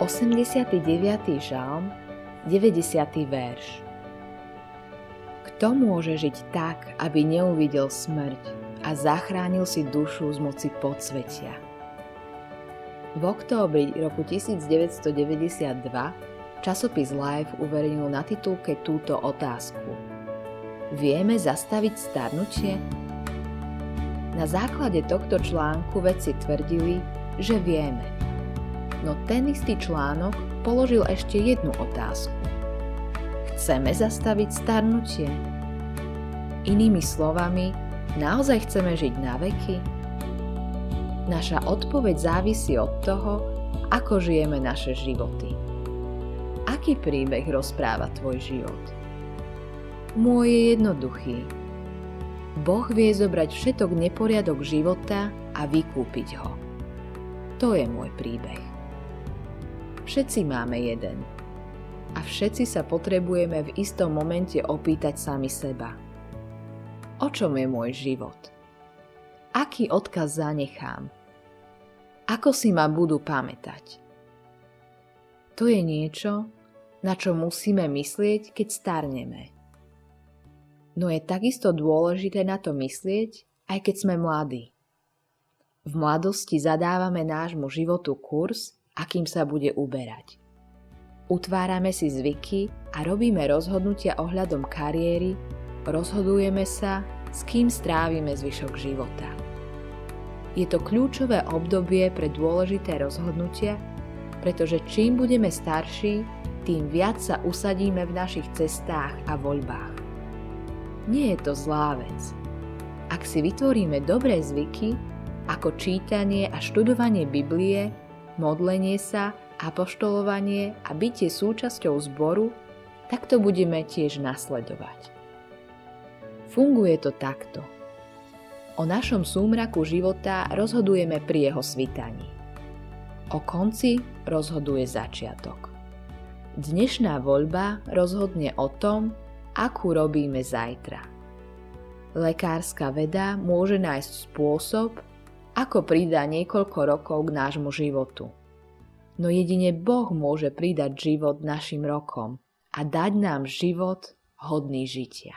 89. žalm, 90. verš. Kto môže žiť tak, aby neuvidel smrť a zachránil si dušu z moci podsvetia? V októbri roku 1992 časopis Life uverejnil na titulke túto otázku. Vieme zastaviť starnutie? Na základe tohto článku vedci tvrdili, že vieme – no ten istý článok položil ešte jednu otázku. Chceme zastaviť starnutie? Inými slovami, naozaj chceme žiť na veky? Naša odpoveď závisí od toho, ako žijeme naše životy. Aký príbeh rozpráva tvoj život? Môj je jednoduchý. Boh vie zobrať všetok neporiadok života a vykúpiť ho. To je môj príbeh. Všetci máme jeden. A všetci sa potrebujeme v istom momente opýtať sami seba. O čom je môj život? Aký odkaz zanechám? Ako si ma budú pamätať? To je niečo, na čo musíme myslieť, keď starneme. No je takisto dôležité na to myslieť, aj keď sme mladí. V mladosti zadávame nášmu životu kurz, akým sa bude uberať. Utvárame si zvyky a robíme rozhodnutia ohľadom kariéry, rozhodujeme sa, s kým strávime zvyšok života. Je to kľúčové obdobie pre dôležité rozhodnutia, pretože čím budeme starší, tým viac sa usadíme v našich cestách a voľbách. Nie je to zlá vec. Ak si vytvoríme dobré zvyky, ako čítanie a študovanie Biblie, modlenie sa, apoštolovanie a bytie súčasťou zboru, tak to budeme tiež nasledovať. Funguje to takto. O našom súmraku života rozhodujeme pri jeho svitaní. O konci rozhoduje začiatok. Dnešná voľba rozhodne o tom, akú robíme zajtra. Lekárska veda môže nájsť spôsob, ako pridá niekoľko rokov k nášmu životu. No jedine Boh môže pridať život našim rokom a dať nám život hodný žitia.